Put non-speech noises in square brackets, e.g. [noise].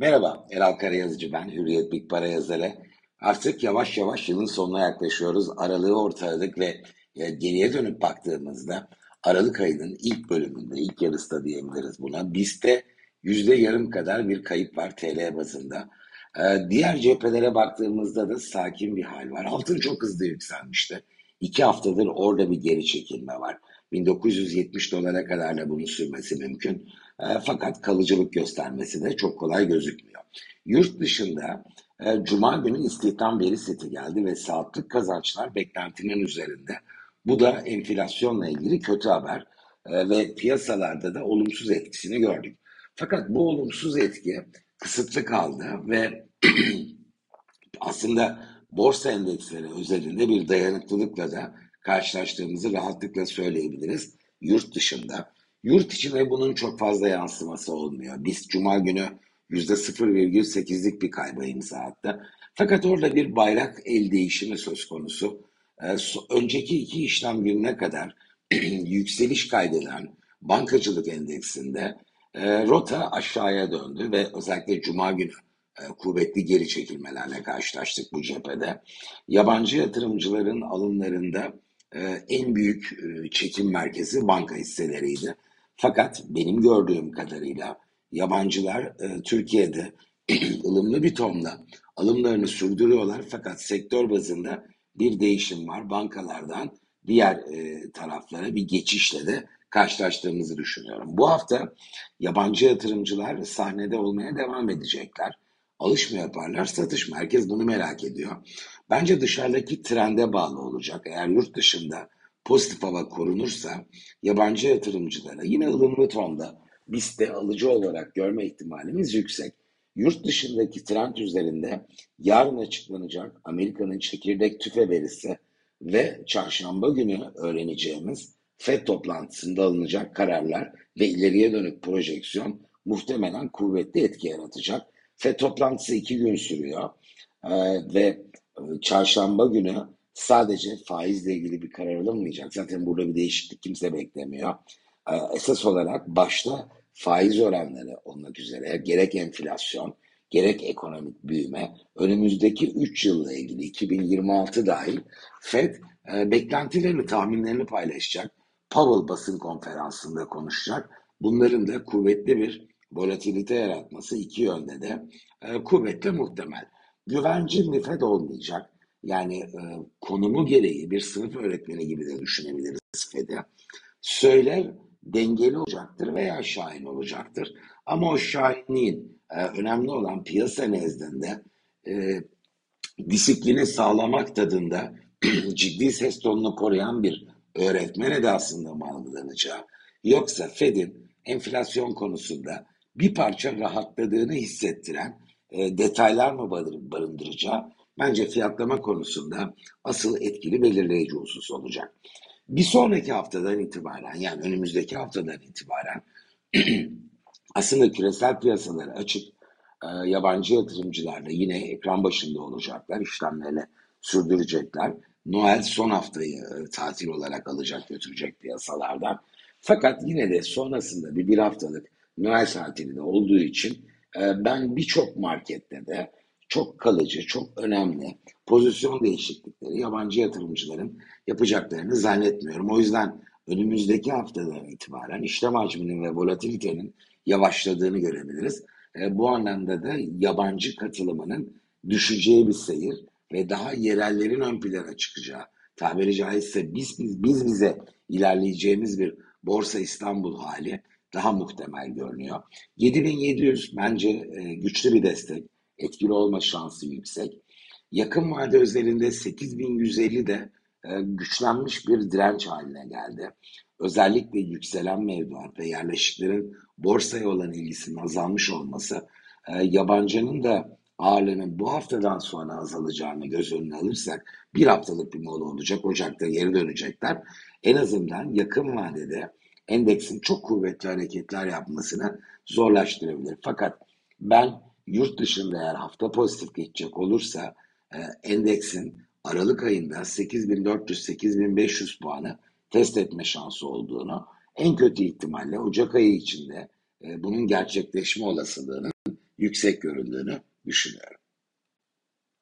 Merhaba, Eral Karayazıcı ben, Hürriyet Big Para yazarı. Artık yavaş yavaş yılın sonuna yaklaşıyoruz. Aralığı ortaladık ve e, geriye dönüp baktığımızda Aralık ayının ilk bölümünde, ilk yarısı da diyebiliriz buna. BIST'te yüzde yarım kadar bir kayıp var TL bazında. E, diğer cephelere baktığımızda da sakin bir hal var. Altın çok hızlı yükselmişti. İki haftadır orada bir geri çekilme var. 1970 dolara kadar da bunun sürmesi mümkün. E, fakat kalıcılık göstermesi de çok kolay gözükmüyor. Yurt dışında e, Cuma günü istihdam veri seti geldi ve saatlik kazançlar beklentinin üzerinde. Bu da enflasyonla ilgili kötü haber e, ve piyasalarda da olumsuz etkisini gördük. Fakat bu olumsuz etki kısıtlı kaldı ve [clears throat] aslında borsa endeksleri özelinde bir dayanıklılıkla da karşılaştığımızı rahatlıkla söyleyebiliriz yurt dışında. Yurt içinde bunun çok fazla yansıması olmuyor. Biz Cuma günü %0,8'lik bir kayba imza attı. Fakat orada bir bayrak el değişimi söz konusu. Ee, önceki iki işlem gününe kadar [clears throat] yükseliş kaydeden bankacılık endeksinde e, rota aşağıya döndü ve özellikle Cuma günü e, kuvvetli geri çekilmelerle karşılaştık bu cephede. Yabancı yatırımcıların alımlarında en büyük çekim merkezi banka hisseleriydi. Fakat benim gördüğüm kadarıyla yabancılar e, Türkiye'de [clears throat] ılımlı bir tonla alımlarını sürdürüyorlar fakat sektör bazında bir değişim var. Bankalardan diğer e, taraflara bir geçişle de karşılaştığımızı düşünüyorum. Bu hafta yabancı yatırımcılar sahnede olmaya devam edecekler. Alış yaparlar, satış mı? Herkes bunu merak ediyor. Bence dışarıdaki trende bağlı olacak. Eğer yurt dışında pozitif hava korunursa yabancı yatırımcılara yine ılımlı tonda BIST'te alıcı olarak görme ihtimalimiz yüksek. Yurt dışındaki trend üzerinde yarın açıklanacak Amerika'nın çekirdek tüfe verisi ve çarşamba günü öğreneceğimiz FED toplantısında alınacak kararlar ve ileriye dönük projeksiyon muhtemelen kuvvetli etki yaratacak. FED toplantısı iki gün sürüyor ee, ve e, çarşamba günü sadece faizle ilgili bir karar alınmayacak. Zaten burada bir değişiklik kimse beklemiyor. Ee, esas olarak başta faiz oranları olmak üzere gerek enflasyon, gerek ekonomik büyüme önümüzdeki 3 yılla ilgili 2026 dahil Fed e, beklentilerini, tahminlerini paylaşacak. Powell basın konferansında konuşacak. Bunların da kuvvetli bir volatilite yaratması iki yönde de e, kuvvetli muhtemel. Güvencin bir Fed olmayacak. Yani e, konumu gereği bir sınıf öğretmeni gibi de düşünebiliriz Fed'e. Söyler dengeli olacaktır veya şahin olacaktır. Ama o şahinliğin e, önemli olan piyasa nezdinde e, disiplini sağlamak tadında [clears throat] ciddi ses tonunu koruyan bir öğretmen edasında mı algılanacağı yoksa Fed'in enflasyon konusunda bir parça rahatladığını hissettiren e, detaylar mı barındıracağı bence fiyatlama konusunda asıl etkili belirleyici husus olacak. Bir sonraki haftadan itibaren yani önümüzdeki haftadan itibaren [clears throat] aslında küresel piyasaları açık e, yabancı yatırımcılar da yine ekran başında olacaklar, işlemlerini sürdürecekler. Noel son haftayı e, tatil olarak alacak götürecek piyasalardan. Fakat yine de sonrasında bir bir haftalık Noel tatili de olduğu için e, ben birçok markette de çok kalıcı, çok önemli pozisyon değişiklikleri yabancı yatırımcıların yapacaklarını zannetmiyorum. O yüzden önümüzdeki haftadan itibaren işlem hacminin ve volatilitenin yavaşladığını görebiliriz. E, bu anlamda da yabancı katılımının düşeceği bir seyir ve daha yerellerin ön plana çıkacağı, tabiri caizse biz, biz, biz bize ilerleyeceğimiz bir Borsa İstanbul hali daha muhtemel görünüyor. 7700 bence e, güçlü bir destek etkili olma şansı yüksek. Yakın vade özelinde 8150 de e, güçlenmiş bir direnç haline geldi. Özellikle yükselen mevduat ve yerleşiklerin borsaya olan ilgisinin azalmış olması e, yabancının da ağırlığının bu haftadan sonra azalacağını göz önüne alırsak bir haftalık bir mola olacak. Ocak'ta geri dönecekler. En azından yakın vadede endeksin çok kuvvetli hareketler yapmasını zorlaştırabilir. Fakat ben yurt dışında eğer hafta pozitif geçecek olursa e, endeksin Aralık ayında 8400-8500 puanı test etme şansı olduğunu, en kötü ihtimalle Ocak ayı içinde e, bunun gerçekleşme olasılığının yüksek görüldüğünü düşünüyorum.